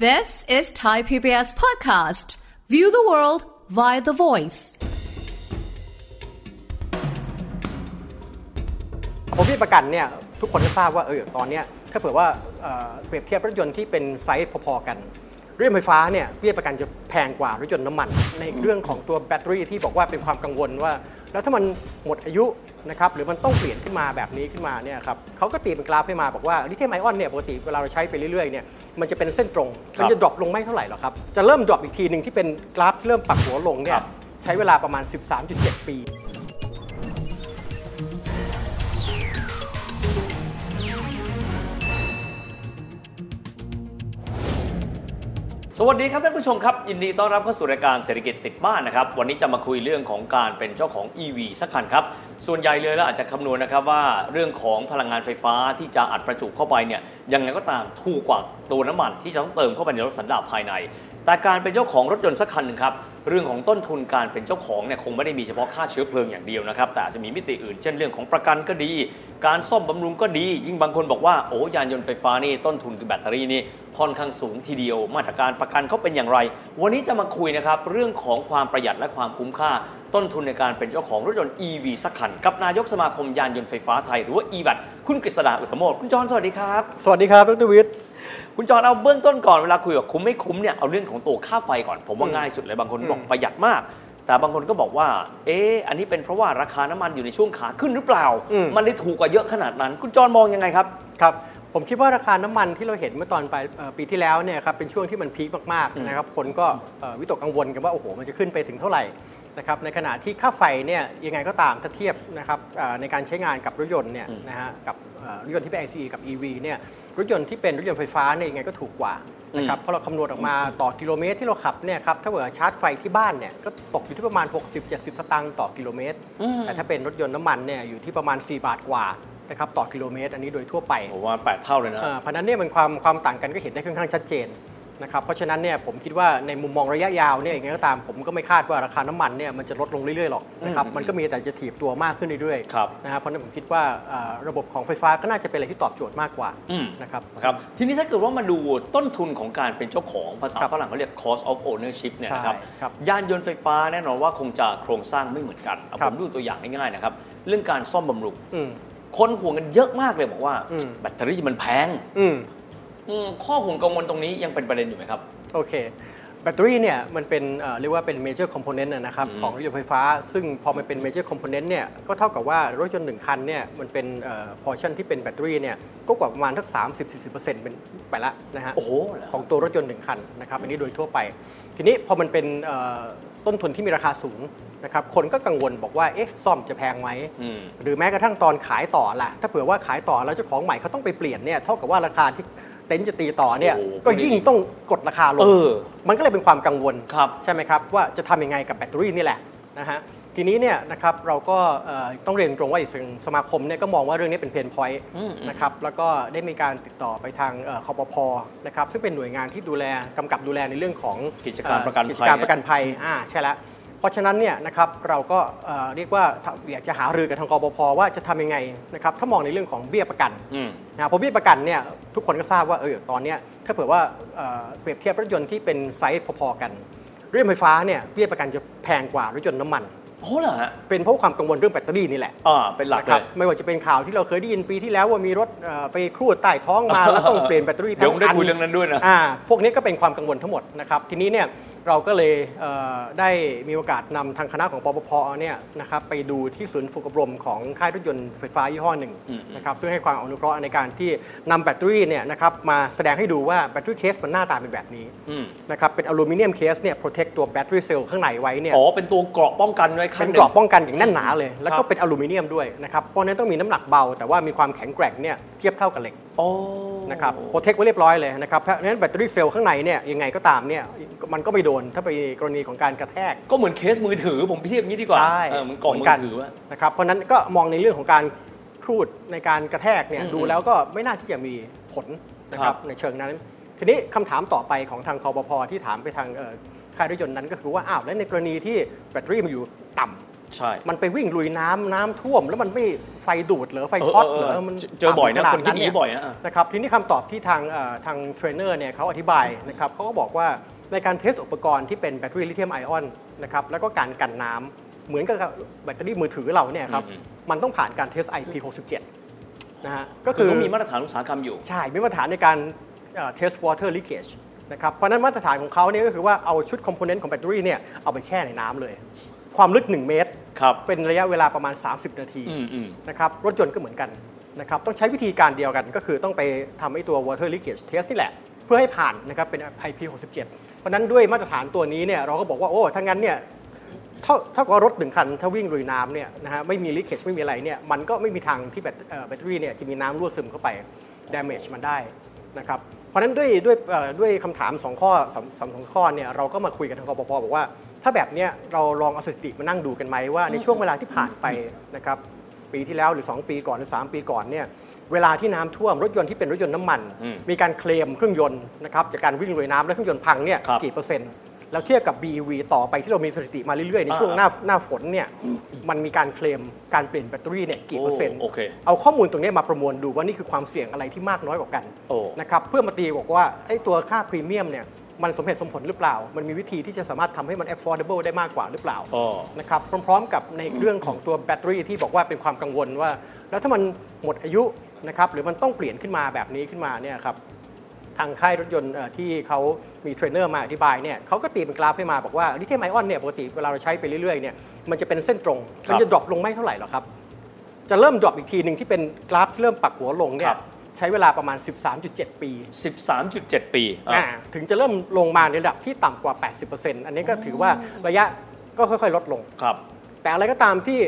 This is Thai PBS Podcast. View the world via the voice. ผมพี่ประกันเนี่ยทุกคนก็ทราบว่าเออตอนเนี้ยถ้าเผื่อว่าเอ่อเปรียบเทียบรถยนต์ที่เป็นไซส์พอๆกันเรื่องไฟฟ้าเนี่ยเบี้ยประกันจะแพงกว่ารถยนต์น้ำมัน ในเรื่องของตัวแบตเตอรี่ที่บอกว่าเป็นความกังวลว่า แล้วถ้ามันหมดอายุนะครับหรือมันต้องเปลี่ยนขึ้นมาแบบนี้ขึ้นมาเนี่ยครับเขาก็ตีเป็นกราฟให้มาบอกว่าลิเธียมไอออนเนี่ยปกติเวลาเราใช้ไปเรื่อยๆเนี่ยมันจะเป็นเส้นตรง มันจะดรอปลงไม่เท่าไหร่หรอกครับ จะเริ่มดรอปอีกทีหนึ่งที่เป็นกราฟที่เริ่มปักหัวลงเนี่ยใช้เวลาประมาณ 13.7 ปี สวัสดีครับท่านผู้ชมครับ ยินดีต้อนรับเข้าสู่รายการเศรษฐกิจติดบ้านนะครับ วันนี้จะมาคุยเรื่องของการเป็นเจ้าของ EV สักคันครับ ส่วนใหญ่เลยแล้วอาจจะคำนวณนะครับว่าเรื่องของพลังงานไฟฟ้าที่จะอัดประจุเข้าไปเนี่ยยังไงก็ตามถูกกว่าตัวน้ำมันที่จะต้องเติมเข้าไปในรถสันดาปภายใน แต่การเป็นเจ้าของรถยนต์สักคันหนึ่งครับ เรื่องของต้นทุนการเป็นเจ้าของเนี่ยคงไม่ได้มีเฉพาะค่าเชื้อเพลิงอย่างเดียวนะครับ แต่อาจจะมีมิติอื่น เช่นเรื่องของประกันก็ดี การซ่อมบำรุงก็ดี ยิ่งบางคนบอกว่าโอ้ยานยนต์ไฟฟ้านี่ต้นทุนคือแบตเตอรี่นี่ค่อนข้างสูงทีเดียว มาตรการประกันเขาเป็นอย่างไร วันนี้จะมาคุยนะครับเรื่องของความประหยัดและความคุ้มค่า ต้นทุนในการเป็นเจ้าของรถยนต์ EV สักคันกับนายกสมาคมยานยนต์ไฟฟ้าไทยหรือว่า EVAT คุณกฤษดาอุตโมดคุณจอห์นสวัสดีครับ สวัสดีครับดรวิทย์ คุณจอห์นเอาเบื้องต้นก่อนเวลาคุยกับคุ้มไม่คุ้มเนี่ยเอาเรื่องของตัวค่าไฟก่อน ผมว่าอืมง่ายสุดเลยบางคนบอกอืมประหยัดมาก แต่บางคนก็บอกว่า เอ๊ะอันนี้เป็นเพราะว่าราคาน้ำมันอยู่ในช่วงขาขึ้นหรือเปล่า มันเลยถูกกว่าเยอะขนาดนั้น คุณจอห์นมองยังไงครับครับผมคิดว่าราคาน้ำมันที่เราเห็นเมื่อตอนปลายเอ่อปีที่แล้วเนี่ยครับเป็นช่วงที่มันพีคมากอืมๆนะครับคนก็เอ่อวิตกกังวลกันว่าโอ้โหมันจะขึ้นไปถึงเท่าไหร่ นะครับในขณะที่ค่าไฟเนี่ยยังไงก็ตามถ้าเทียบนะครับเอ่อในการใช้งานกับรถยนต์เนี่ยนะฮะกับเอ่อรถยนต์ที่เป็น ICE กับ EV เนี่ยรถยนต์ที่เป็นรถยนต์ไฟฟ้าเนี่ยยังไงก็ถูกกว่านะครับเพราะเราคำนวณออกมาต่อกิโลเมตรที่เราขับเนี่ยครับถ้าเกิดชาร์จไฟที่บ้านเนี่ยก็ตกอยู่ที่ประมาณ 60-70 สตางค์ต่อกิโลเมตรอืมแต่ถ้าเป็นรถยนต์น้ำมันเนี่ยอยู่ที่ประมาณ 4 บาทกว่านะครับต่อกิโลเมตร อันนี้โดยทั่วไปผมว่าแปดเท่าเลยนะเอ่อเพราะฉะนั้นเนี่ยมันความความต่างกันก็เห็นได้ค่อนข้างชัดเจน นะครับเพราะฉะนั้นเนี่ยผมคิดว่าในมุมมองระยะยาวเนี่ยยังไงก็ตามผมก็ไม่คาดว่าราคาน้ำมันเนี่ยมันจะลดลงเรื่อยๆหรอกนะครับอืมมันก็มีแต่จะถีบตัวมากขึ้นเรื่อยครับ ๆนะครับเพราะฉะนั้นผมคิดว่าเอ่อระบบของไฟฟ้าก็น่าจะเป็นอะไรที่ตอบโจทย์มากกว่าอืม นะครับครับทีนี้ถ้าเกิดว่ามาดูต้นทุนของการเป็นเจ้าของภาษาครับฝรั่งเขาเรียก cost of ownership เนี่ยนะครับใช่ครับยานยนต์ไฟฟ้าแน่นอนว่าคงจะโครงสร้างไม่เหมือนกันเอาครัผบ มดูตัวอย่างง่ายๆนะครับ เรื่องการซ่อมบำรุงอืม คนห่วงกันเยอะมากเลยบอกว่า อืม แบตเตอรี่มันแพง อืมอืม ข้อห่วงกังวลตรงนี้ยังเป็นประเด็นอยู่ไหมครับ โอเค แบตเตอรี่เนี่ยมันเป็นเอ่อเรียกว่าเป็น major component นะครับอืมของรถยนต์ไฟฟ้า ซึ่งพอมันเป็น major component เนี่ยก็เท่ากับว่ารถยนต์หนึ่งคันเนี่ยมันเป็น portion ที่เป็นแบตเตอรี่เนี่ยก็กว่าประมาณสัก30-40%เป็นไปละนะฮะโอ้โหเหรอของตัวรถยนต์หนึ่งคันนะครับอันนี้โดยทั่วไป ทีนี้พอมันเป็นเอ่อต้นทุนที่มีราคาสูงนะครับคนก็กังวลบอกว่าเอ๊ะซ่อมจะแพงไหมอืมหรือแม้กระทั่งตอนขายต่อล่ะ ถ้าเผื่อว่าขายต่อแล้วเจ้าของใหม่เขาต้องไปเปลี่ยนเนี่ยเท่ากับว่าราคาที่ เต็นท์จะตีต่อเนี่ยโอ้โหก็ยิ่งต้องกดราคาลงเออมันก็เลยเป็นความกังวลครับใช่ไหมครับว่าจะทำยังไงกับแบตเตอรี่นี่แหละนะฮะทีนี้เนี่ยนะครับเราก็เอ่อต้องเรียนตรงว่าอีกสิ่งสมาคมเนี่ยก็มองว่าเรื่องนี้เป็นเพนพอยต์อืมนะครับแล้วก็ได้มีการติดต่อไปทางเอ่อคอปพนะครับซึ่งเป็นหน่วยงานที่ดูแลกำกับดูแลในเรื่องของกิจการประกันภัยกิจการประกันภัยอ่าใช่แล้วเพ ราะฉะนั้นเนี่ยนะครับเราก็เอ่อเรียกว่าถ้าอยากจะหารือกับทางกปพว่าจะทำยังไงนะครับถ้ามองในเรื่องของเบี้ยประกันอืมนะครับเพราะเบี้ยประกันเนี่ยทุกคนก็ทราบว่าเออตอนเนี้ยถ้าเผื่อว่าเอ่อเปรียบเทียบรถยนต์ที่เป็นไซส์พอๆกันรถยนต์ไฟฟ้าเนี่ยเบี้ยประกันจะแพงกว่ารถยนต์น้ำมันโอ้เหรอฮะเป็นเพราะความกังวลเรื่องแบตเตอรี่นี่แหละอ่าเป็นหลักนะเลครับยไม่ว่าจะเป็นข่าวที่เราเคยได้ยินปีที่แล้วว่ามีรถเอ่อไปครูดใต้ท้องมาแล้วต้องเปลี่ยนแบตเตอรี่เดี๋ยวทั้ผมงได้อันคุยเรื่องนั้นด้วยนะอ่าพวกนี้ก็เป็นความกังวลทั้งหมดนะครับทีนี้เนี่ย เราก็เลยเอ่อได้มีโอกาสนำทางคณะของคปภเนี่ยนะครับไปดูที่ศูนย์ฝึกอบรมของค่ายรถยนต์ไฟฟ้ายี่ห้อหนึ่งอืมนะครับซึ่งให้ความอนุเคราะห์ในการที่นำแบตเตอรี่เนี่ยนะครับมาแสดงให้ดูว่าแบตเตอรี่เคสมันหน้าตาเป็นแบบนี้อืมนะครับเป็นอลูมิเนียมเคสเนี่ย protect ตัวแบตเตอรี่เซลล์ข้างในไว้เนี่ยอ๋อเป็นตัวเกราะป้องกันไว้ข้างเป็นกรอบป้องกันอย่างแน่นหนาเลย แล้วก็ครับเป็นอลูมิเนียมด้วยนะครับเพราะฉะนั้นต้องมีน้ำหนักเบา แต่ว่ามีความแข็งแกร่งเนี่ยเทียบเท่ากับเหล็กโอ้นะครับโปรเทคไว้เรียบร้อยเลยนะครับเพราะฉะนั้นแบตเตอรี่เซลล์ข้างในเนี่ยยังไงก็ตามเนี่ยมันก็ไม่โดน ถ้าไปกรณีของการกระแทก ก็เหมือนเคสมือถือผมเทียบอย่างนี้ดีกว่าใช่เออมันกล่องมือถือว่านะครับเพราะฉะนั้นก็มองในเรื่องของการครูดในการกระแทกเนี่ยอืมดูแล้วก็ไม่น่าที่จะมีผลนะคครัรับบในเชิงนั้น ทีนี้คำถามต่อไปของทางคอปพที่ถามไปทางเอ่อค่ายรถยนต์นั้นก็คือว่าอ้าวแล้วในกรณีที่แบตเตอรี่มันอยู่ต่ำใช่ มันไปวิ่งลุยน้ำน้ำท่วม แล้วมันไม่ไฟดูดเหรอไฟช็อตเออเหรอเอออเออมันเจอบ่อยนะต่ำขคนคิดอย่างนี้เบ่อยนะนะครับทีนี้คำตอบที่ทางเอ่อทางเทรนเนอร์เนี่ยเขาอธิบายนะครับเขาก็บอกว่า ในการ test อุปกรณ์ที่เป็นแบตเตอรี่ลิเธียมไอออนนะครับแล้วก็การกันน้ำเหมือนกับแบตเตอรี่มือถือเราเนี่ยครับอืมมันต้องผ่านการเทส IP67 นะฮะก็คืคืออเขามีมาตรฐานอุตสาหกรรมอยู่ ใช่ มีมาตรฐานในการเทส water leakage นะครับเพราะฉะนั้นมาตรฐานของเขาเนี่ยก็คือว่าเอาชุด component ของแบตเตอรี่เนี่ยเอาไปแช่ในน้ำเลย ความลึก 1 เมตรครับเป็นระยะเวลาประมาณ 30 นาทีอืมอืมนะครับรถยนต์ก็เหมือนกันนะครับต้องใช้วิธีการเดียวกันก็คือต้องไปทำไอ้ตัว water leakage test นี่แหละ เพื่อให้ผ่านนะครับเป็น IP67 เพ ราะนั้นด้วยมาตรฐานตัวนี้เนี่ยเราก็บอกว่าโอ้ถ้างั้นเนี่ยเท่าเท่ากับรถหนึ่งคันถ้าวิ่งลุยน้ำเนี่ยนะฮะไม่มี leakage ไม่มีอะไรเนี่ยมันก็ไม่มีทางที่แบตเอ่อแบตเตอรี่เนี่ยจะมีน้ำรั่วซึมเข้าไป damage มันได้นะครับเพราะฉะนั้นด้วยด้วยด้วยคำถาม 2 ข้อสามสองข้อเนี่ยเราก็มาคุยกันทางกปปบอกว่า ถ้าแบบเนี้ยเราลองเอาสถิติมานั่งดูกันไหมว่าในช่วงเวลาที่ผ่านไปนะครับปีที่แล้วหรือ 2 ปีก่อนหรือ 3 ปีก่อนเนี่ย เวลาที่น้ำท่วมรถยนต์ที่เป็นรถยนต์น้ำมันอืมมีการเคลมเครื่องยนต์นะครับจากการวิ่งลุยน้ำและเครื่องยนต์พังเนี่ยครับกี่เปอร์เซ็นต์แล้วเทียบกับ BEV ต่อไปที่เรามีสถิติมาเรื่อยๆ ในช่วงอ่าหน้าหน้าฝนเนี่ยมันมีการเคลมการเปลี่ยนแบตเตอรี่เนี่ยกี่เปอร์เซ็นต์โอเคเอาข้อมูลตรงนี้มาประมวลดูว่านี่คือความเสี่ยงอะไรที่มากน้อยกว่ากันโอ้นะครับเพื่อมาตีบอกว่าไอ้ตัวค่าพรีเมียมเนี่ยมันสมเหตุสมผลหรือเปล่า มันมีวิธีที่จะสามารถทำให้มัน affordable ได้มากกว่าหรือเปล่าอ๋อนะครับพร้อม ๆ กับในเรื่องของตัวแบตเตอรี่ที่บอกว่าเป็นความกังวลว่า แล้วถ้ามันหมดอายุ นะครับหรือมันต้องเปลี่ยนขึ้นมาแบบนี้ขึ้นมาเนี่ยครับทางค่ายรถยนต์เอ่อที่เขามีเทรนเนอร์มาอธิบายเนี่ยเขาก็ตีเป็นกราฟให้มาบอกว่าลิเธียมไอออนเนี่ยปกติเวลาเราใช้ไปเรื่อยๆเนี่ยมันจะเป็นเส้นตรงครับมันจะ drop ลงไม่เท่าไหร่หรอกครับ จะเริ่มดรอปอีกทีหนึ่งที่เป็นกราฟที่เริ่มปักหัวลงเนี่ครัยบใช้เวลาประมาณ 13.7 ปี 13.7 ปีอะอ่าถึงจะเริ่มลงมาในระดับที่ต่ำกว่า 80%อันนี้ก็ถือว่าระยะก็ค่อยๆ ลดลงครับแต่อะไรก็ตามที่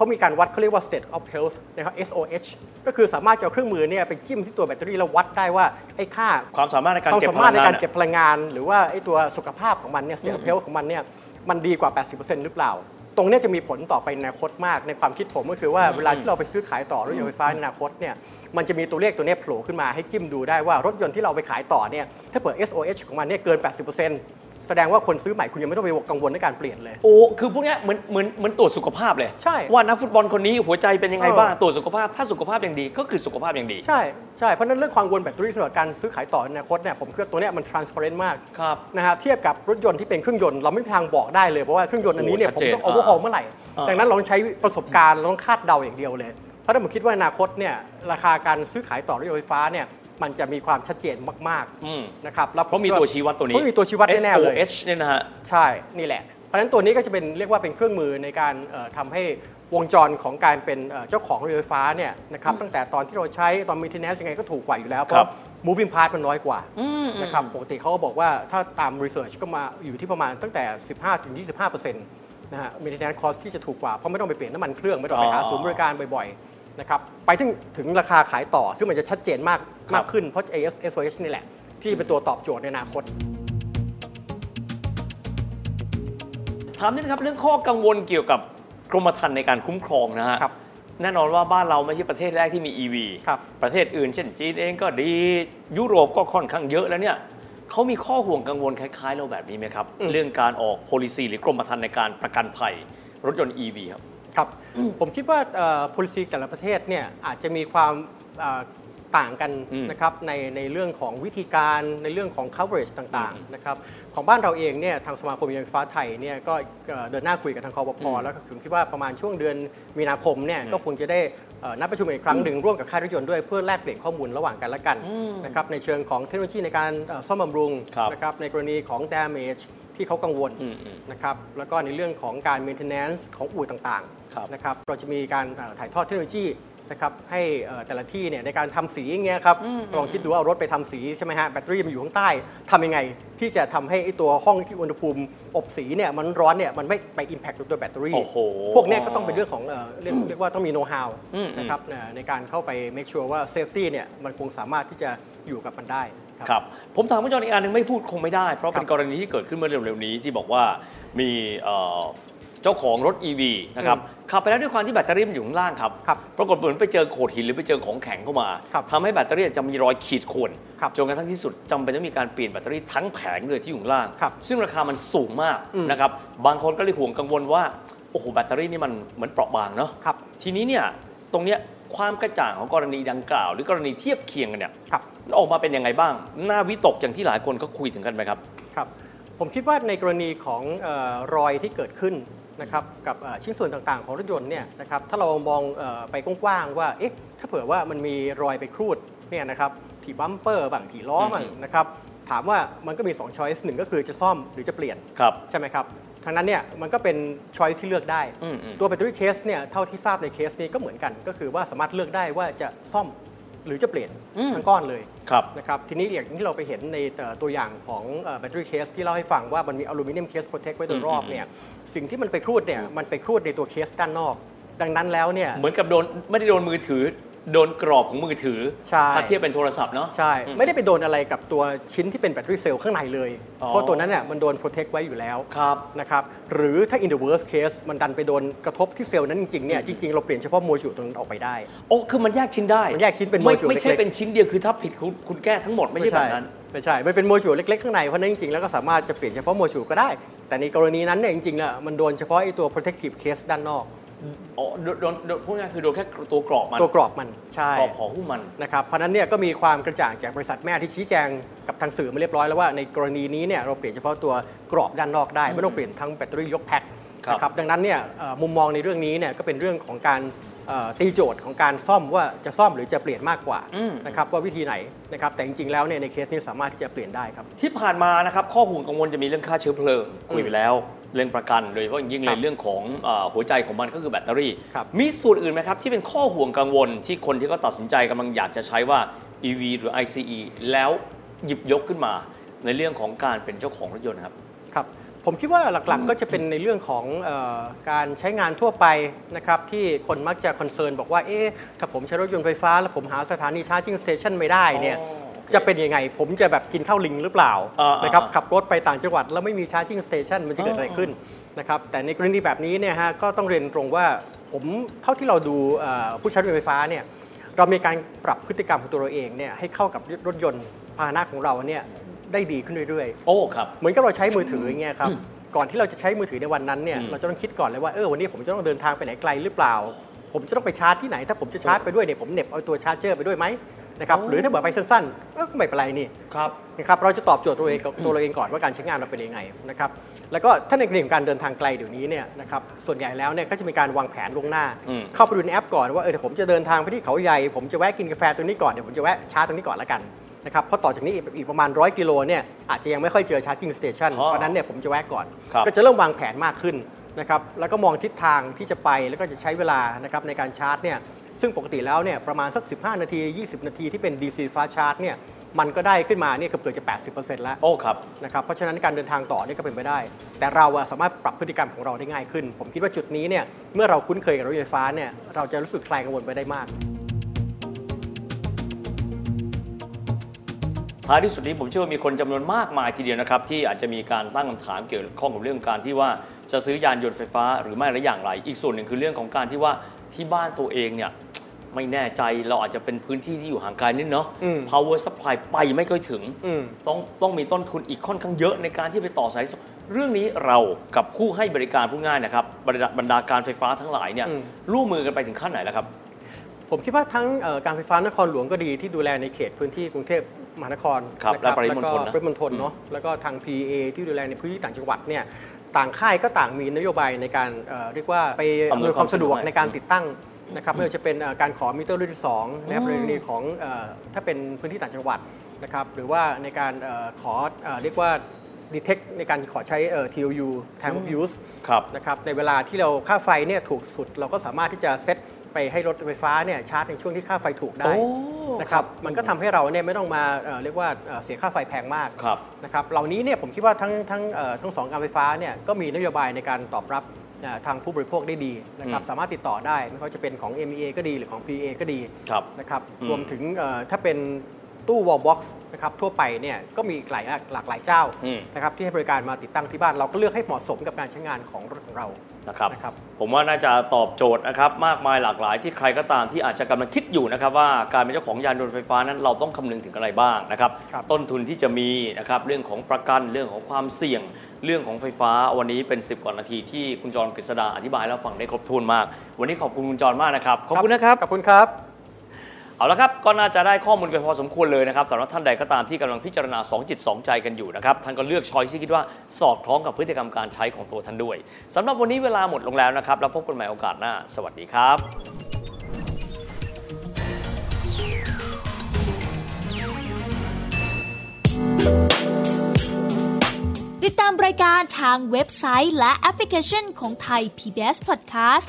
เขามีการวัดเขาเรียกว่า state of health นะครับ SOH ก็คือสามารถจะเอาเครื่องมือเนี่ยไปจิ้มที่ตัวแบตเตอรี่แล้ววัดได้ว่าไอ้ค่าความสามารถในการความเก็บสาพมารลัถงในงานการอะเก็บพลังงาน หรือว่าไอ้ตัวสุขภาพของมันเนี่ย state of health ของมันเนี่ยมันดีกว่า 80%หรือเปล่าต รงเนี้ยจะมีผลต่อไปในอนาคตมากในความคิดผมก็คือว่าเวลาที่เราไปซื้อขายต่อรถยนต์ไฟฟ้าในอนาคตเนี่ยมันจะมีตัวเลขตัวเนี้ยโผล่ขึ้นมาให้จิ้มดูได้ว่ารถยนต์ที่เราไปขายต่อเนี่ยถ้าเปิด SOH ของมันเนี่ยเกิน 80%แสดงว่าคนซื้อใหม่คุณยังไม่ต้องไปกังวลในการเปลี่ยนเลย โอ้คือพวกเนี้ยเหมือนเหมือนเหมือนตรวจสุขภาพเลยใช่ว่านักฟุตบอลคนนี้หัวใจเป็นยังไงเออบ้างตรวจสุขภาพถ้าสุขภาพยังดีก็คือสุขภาพยังดีใช่ใช่เพราะฉะนั้นเรื่องความกังวลแบตเตอรี่สำหรับการซื้อขายต่อในอนาคตเนี่ยผมคิดว่าตัวเนี้ยมัน transparent มากครับนะฮะเทียบกับรถยนต์ที่เป็นเครื่องยนต์เราไม่มีทางบอกได้เลยเพราะว่าเครื่องยนต์อันนี้เนี่ยโอ้ผมชัดเจนต้อง overhaul เมื่อไหร่อ่าดังนั้นเราต้องใช้ประสบการณ์เราต้องคาดเดาอย่างเดียวเลย เพราะฉะนั้นผมคิดว่าอนาคตเนี่ยราคาการซื้อขายต่อรถยนต์ไฟฟ้าเนี่ยมันจะมีความชัดเจนมากอืมๆนะครับแล้วเพราะมีตัวชี้วัดตัวนี้เพราะมีตัวชี้วัดแน่ๆเลย SOH เนี่ยนะฮะใช่นี่แหละ เพราะฉะนั้นตัวนี้ก็จะเป็นเรียกว่าเป็นเครื่องมือในการเอ่อทำให้วงจรของการเป็นเอ่อเจ้าของรถไฟฟ้าเนี่ยนะครับตั้งแต่ตอนที่เราใช้ตอน maintenance ยังไงก็ถูกกว่าอยู่แล้วเพครัราะบ moving part มันน้อยกว่าอืมนะครับปกติเขาก็บอกว่าถ้าตาม research ก็มาอยู่ที่ประมาณตั้งแต่ 15-25% นะฮะ maintenance cost ที่จะถูกกว่า เพราะไม่ต้องไปเปลี่ยนน้ำมันเครื่อง ไม่ต้องไปหาอ๋อศูนย์บริการบ่อยๆนะครับไปถึงถึงราคาขายต่อ ซึ่งมันจะชัดเจนมากครับมากขึ้นเพราะ AS SOH นี่แหละ ที่เป็นตัวตอบโจทย์ในอนาคตถามนิดนะครับเรื่องข้อกังวลเกี่ยวกับกรมธรรม์ในการคุ้มครองนะฮะครับแน่นอนว่าบ้านเราไม่ใช่ประเทศแรกที่มี EV ครับประเทศอื่น เช่นจีนเองก็ดียุโรปก็ค่อนข้างเยอะแล้วเนี่ย เขามีข้อห่วงกังวลคล้ายๆเราแบบนี้ไหมครับอืมเรื่องการออก policy หรือกรมธรรม์ในการประกันภัยรถยนต์ EV ครับครับ ผมคิดว่าเอ่อ policy แต่ละประเทศเนี่ยอาจจะมีความเอ่อต่างกันอืมนะครับในในเรื่องของวิธีการในเรื่องของ coverage ต่างๆนะครับของบ้านเราเองเนี่ยทางสมาคมยานไฟฟ้าไทยเนี่ยก็เอ่อเดินหน้าคุยกับทางคอปพแล้วก็ผมคิดว่าประมาณช่วงเดือนมีนาคมเนี่ยก็คงจะได้เอ่อ นัดประชุมอีกครั้งหนึ่งร่วมกับค่ายรถยนต์ด้วยเพื่อแลกเปลี่ยนข้อมูลระหว่างกันและกันนะครับในเชิงของเทคโนโลยีในการเอ่อซ่อมบำรุงครับนะครับในกรณีของ damage ที่เขากังวลอืมอืมนะครับแล้วก็ในเรื่องของการ maintenance ของอู่ต่างครับๆนะครับเราจะมีการเอ่อถ่ายทอดเทคโนโลยี นะครับให้เอ่อแต่ละที่เนี่ยในการทำสีอย่างเงี้ยครับลองคิดดูว่าเอารถไปทำสีใช่ไหมฮะแบตเตอรี่มันอยู่ข้างใต้ทำยังไงที่จะทำให้ไอ้ตัวห้องที่อุณหภูมิอบสีเนี่ยมันร้อนเนี่ยมันไม่ไป impact กับตัวแบตเตอรี่โอ้โหพวกเนี้ยก็ต้องเป็นเรื่องของเอ่อเรียกเรียกว่าต้องมี know how อืมนะครับเอ่อในการเข้าไป make sure ว่า safety เนี่ยมันคงสามารถที่จะอยู่กับมันได้ครับครับผมถามคุณจอห์นอีกอันหนึงไม่พูดคงไม่ได้ เพราะครับเป็นกรณีที่เกิดขึ้นเมื่อเร็วๆนี้ที่บอกว่ามี เอ่อเจ้าของรถ EV นะครับขับไปแล้วด้วยความที่แบตเตอรี่มันอยู่ข้างล่างครับครับปรากฏเหมือนไปเจอโขดหินหรือไปเจอของแข็งเข้ามาครับทำให้แบตเตอรี่จะมีรอยขีดข่วนครับจนกระทั่งที่สุดจำเป็นต้องมีการเปลี่ยนแบตเตอรี่ทั้งแผงเลยที่อยู่ข้างล่างครับซึ่งราคามันสูงมากอืมนะครับบางคนก็เลยห่วงกังวลว่าโอ้โหแบตเตอรี่นี่มันเหมือนเปราะบางเนาะครับทีนี้เนี่ยตรงเนี้ยความกระจ่างของกรณีดังกล่าว หรือกรณีเทียบเคียงกันเนี่ยครับออกมาเป็นยังไงบ้างน่าวิตกอย่างที่หลายคนก็คุยถึงกันไหมครับครับ ผมคิดว่าในกรณีของเออรอยที่เกิดขึ้น นะครับกับเอ่อชิ้นส่วนต่างๆของรถยนต์เนี่ยนะครับถ้าเรามองเออไปกว้างๆว่าเอ๊ะถ้าเผื่อว่ามันมีรอยไปครูดเนี่ยนะครับที่บัมเปอร์บ้างที่ล้อบ้างอืมนะครับถามว่ามันก็มี2 choice หนึ่งก็คือจะซ่อมหรือจะเปลี่ยนครับใช่ไหมครับทั้งนั้นเนี่ยมันก็เป็น choice ที่เลือกได้อืมอืมตัว battery case เนี่ยเท่าที่ทราบในเคสนี้ก็เหมือนกัน ก็คือว่าสามารถเลือกได้ว่าจะซ่อม หรือจะเปลี่ยนอืมทั้งก้อนเลยครับนะครับทีนี้อย่างที่เราไปเห็นในเอ่อตัวอย่างของแบตเตอรี่เคสที่เล่าให้ฟังว่ามันมีอลูมิเนียม case protect ไว้โดยรอบเนี่ยสิ่งที่มันไปครูดเนี่ยมันไปครูดในตัวเคสด้านนอก ดังนั้นแล้วเนี่ยเหมือนกับโดนไม่ได้โดนมือถือ โดนกรอบของมือถือ ใช่ ถ้าเทียบเป็นโทรศัพท์เนาะ ใช่ อืมไม่ได้ไปโดนอะไรกับตัวชิ้นที่เป็นแบตเตอรี่เซลล์ข้างในเลย อ๋อ เพราะตัวนั้นเนี่ยมันโดน protect ไว้อยู่แล้วครับ นะครับหรือถ้า in the worst case มันดันไปโดนกระทบที่เซลล์นั้นจริงๆเนี่ยจริงๆเราเปลี่ยนเฉพาะโมจูลตรงนั้นออกไปได้ โอ้ คือมันแยกชิ้นได้มันแยกชิ้นเป็นไม่โมจูลไม่ใช่เล็กๆ เป็นชิ้นเดียว คือถ้าผิดคุณคุณแก้ทั้งหมดไม่ใช่แบบนั้น ไม่ใช่ มันเป็นโมจูลเล็กๆ ข้างใน เพราะฉะนั้นจริงๆ แล้วก็สามารถจะเปลี่ยนเฉพาะโมจูลก็ได้ แต่ในกรณีนั้นเนี่ยจริงๆแล้วมันโดนเฉพาะไอ้ตัว protective case ด้านนอก อ๋อโดนโดนโดนพูดง่ายๆคือโดนแค่ตัวกรอบมันตัวกรอบมันใช่กรอบห่อหุ้มมันนะครับเพราะฉะนั้นเนี่ยก็มีความกระจ่างจากบริษัทแม่ที่ชี้แจงกับทางสื่อมาเรียบร้อยแล้วว่าในกรณีนี้เนี่ยเราเปลี่ยนเฉพาะตัวกรอบด้านนอกได้ไม่ต้องเปลี่ยนทั้งแบตเตอรี่ยกแพ็คครับนะครับดังนั้นเนี่ยเอ่อมุมมองในเรื่องนี้เนี่ยก็เป็นเรื่องของการเอ่อ ตีโจทย์ของการซ่อมว่าจะซ่อมหรือจะเปลี่ยนมากกว่าอืมนะครับว่าวิธีไหนนะครับแต่จริงๆแล้วเนี่ยในเคสนี้สามารถที่จะเปลี่ยนได้ครับที่ผ่านมานะครับข้อห่วงกังวลจะมีเรื่องค่าเชื้อเพลิงคุยไปแล้ว เรื่องประกันโดยเฉพาะอย่างยิ่งเลยครับเรื่องของเอ่อหัวใจของมันก็คือแบตเตอรี่ครับมีส่วนอื่นไหมครับที่เป็นข้อห่วงกังวลที่คนที่เขาตัดสินใจกำลังอยากจะใช้ว่า EV หรือ ICE แล้วหยิบยกขึ้นมา ในเรื่องของการเป็นเจ้าของรถยนต์ครับครับ ผมคิดว่าหลักๆก็จะเป็นในเรื่องของเออการใช้งานทั่วไปนะครับที่คนมักจะ concern บอกว่าเอ๊ะถ้าผมใช้รถยนต์ไฟฟ้า แล้วผมหาสถานี charging station ไม่ได้เนี่ยอ๋อโอเคจะเป็นยังไง ผมจะแบบกินข้าวลิงหรือเปล่าอ่าๆนะครับขับรถไปต่างจังหวัด แล้วไม่มีชาร์จิ่งสเตชันมันจะเกิดอะไรขึ้นนะครับแต่ในกรณีแบบนี้เนี่ยฮะก็ต้องเรียนตรงว่าผมเท่าที่เราดูเอ่อผู้ใช้รถยนต์ไฟฟ้าเนี่ยเรามีการปรับพฤติกรรมของตัวเราเองเนี่ยให้เข้ากับรถยนต์พาหนะของเราเนี่ย ได้ดีขึ้นเรื่อยๆ โอ้ครับ เหมือนกับเราใช้มือถืออย่างเงี้ยครับ ก่อนที่เราจะใช้มือถือในวันนั้นเนี่ยอืมเราจะต้องคิดก่อนเลยว่า เออ วันนี้ผมจะต้องเดินทางไปไหนไกลหรือเปล่า ผมจะต้องไปชาร์จที่ไหน ถ้าผมจะชาร์จไปด้วยเนี่ย ผมเหน็บเอาตัวชาร์จเจอร์ไปด้วยไหมนะครับโอ้หรือถ้าเกิดไปสั้นๆเออก็ไม่เป็นไรนี่ ครับ นะครับ เราจะตอบโจทย์ตัวเองกับตัวเราเองก่อนว่าการใช้งานเราเป็นยังไงนะครับ แล้วก็ถ้าในกรณีของการเดินทางไกลเดี๋ยวนี้เนี่ยนะครับ ส่วนใหญ่แล้วเนี่ยก็จะมีการวางแผนล่วงหน้าอืมเข้าไปดูในแอปก่อนว่า เออเดี๋ยวผมจะเดินทางไปที่เขาใหญ่ ผมจะแวะกินกาแฟตรงนี้ก่อน เดี๋ยวผมจะแวะชาร์จตรงนี้ก่อนละกัน นะครับเพราะต่อจากนี้อีกอีกประมาณ 100 กิโลเนี่ยอาจจะยังไม่ค่อยเจอ charging station อ๋อเพราะฉะนั้นเนี่ยผมจะแวะก่อนครับก็จะเริ่มวางแผนมากขึ้นนะครับแล้วก็มองทิศทางที่จะไปแล้วก็จะใช้เวลานะครับในการชาร์จเนี่ยซึ่งปกติแล้วเนี่ยประมาณสัก 15 นาที 20 นาทีที่เป็น DC fast charge เนี่ยมันก็ได้ขึ้นมาเนี่ยเกือบเกือบจะ 80%แล้ว โอ้ครับนะครับ เพราะฉะนั้นการเดินทางต่อเนี่ยก็เป็นไปได้ แต่เราอะสามารถปรับพฤติกรรมของเราได้ง่ายขึ้น ผมคิดว่าจุดนี้เนี่ยเมื่อเราคุ้นเคยกับรถไฟฟ้าเนี่ยเราจะรู้สึกคลายกังวลไปได้มาก ท้ายที่สุดนี้ผมเชื่อว่ามีคนจำนวนมากมายทีเดียวนะครับที่อาจจะมีการตั้งคำถามเกี่ยวข้องกับเรื่องการที่ว่าจะซื้อยานยนต์ไฟฟ้าหรือไม่และอย่างไร อีกส่วนหนึ่งคือเรื่องของการที่ว่าที่บ้านตัวเองเนี่ยไม่แน่ใจเราอาจจะเป็นพื้นที่ที่อยู่ห่างไกลนิดเนาะอืม power supply ไปไม่ค่อยถึงอืมต้องต้องมีต้นทุนอีกค่อนข้างเยอะในการที่ไปต่อสาย เรื่องนี้เรากับผู้ให้บริการผู้ง่ายนะครับบรรดาบรรดาการไฟฟ้าทั้งหลายเนี่ยอืมร่วมมือกันไปถึงขั้นไหนแล้วครับ ผมคิดว่าทั้งเอ่อการไฟฟ้านครหลวงก็ดีที่ดูแลในเขตพื้นที่กรุงเทพ มหานครครับนะและปริมณฑลแล้วนะก็ปริมณฑลเนาะแล้วก็ทาง PA ที่ดูแลในพื้นที่ต่างจังหวัดเนี่ยต่างค่ายก็ต่างมีนโยบายในการเอ่อเรียกว่าไปอำนวยความสะดวกในการติดตั้งนะครับไม่ว่าจะเป็นเอ่อการขอมิเตอร์รุ่นที่สองนะครับในกรณีของเอ่อถ้าเป็นพื้นที่ต่างจังหวัดนะครับหรือว่าในการเอ่อขอเอ่อเรียกว่า detect ในการขอใช้เอ่อ TOU time of use ครับนะครับในเวลาที่เราค่าไฟเนี่ยถูกสุดเราก็สามารถที่จะเซต ไปให้รถไฟฟ้าเนี่ยชาร์จในช่วงที่ค่าไฟถูกได้โอ้นะครับมันก็ทำให้เราเนี่ยไม่ต้องมาเอ่อเรียกว่าเอ่อเสียค่าไฟแพงมากครับนะครับเหล่านี้เนี่ยผมคิดว่าทั้งทั้งเอ่อทั้งสองการไฟฟ้าเนี่ยก็มีนโยบายในการตอบรับเอ่อทางผู้บริโภคได้ดีนะครับอืมสามารถติดต่อได้ไม่ว่าจะเป็นของ MEA ก็ดีหรือของ PA ก็ดีครับนะครับอืมรวมถึงเอ่อถ้าเป็นตู้ wall box นะครับทั่วไปเนี่ยก็มีหลายหลากหลายเจ้าอืมนะครับที่ให้บริการมาติดตั้งที่บ้านเราก็เลือกให้เหมาะสมกับการใช้งานของรถของเรา นะครับนะครับผมว่าน่าจะตอบโจทย์นะครับมากมายหลากหลายที่ใครก็ตามที่อาจจะกำลังคิดอยู่นะครับว่าการเป็นเจ้าของยานยนต์ไฟฟ้านั้นเราต้องคำนึงถึงอะไรบ้างนะครับครับต้นทุนที่จะมีนะครับเรื่องของประกันเรื่องของความเสี่ยง เรื่องของไฟฟ้าวันนี้เป็น 10 กว่านาทีที่คุณจรกฤษดาอธิบายแล้วฟังได้ครบถ้วนมาก วันนี้ขอบคุณคุณจรมากนะครับขอบคุณนะครับขอบคุณครับ เอาละครับก็น่าจะได้ข้อมูลไปพอสมควรเลยนะครับสำหรับท่านใดก็ตามที่กำลังพิจารณา 2 จิต 2 ใจกันอยู่นะครับท่านก็เลือกช้อยที่คิดว่าสอดคล้องกับพฤติกรรมการใช้ของตัวท่านด้วยสำหรับวันนี้เวลาหมดลงแล้วนะครับ แล้วพบกันใหม่โอกาสหน้า สวัสดีครับติดตามรายการทางเว็บไซต์และแอปพลิเคชันของไทย PBS Podcast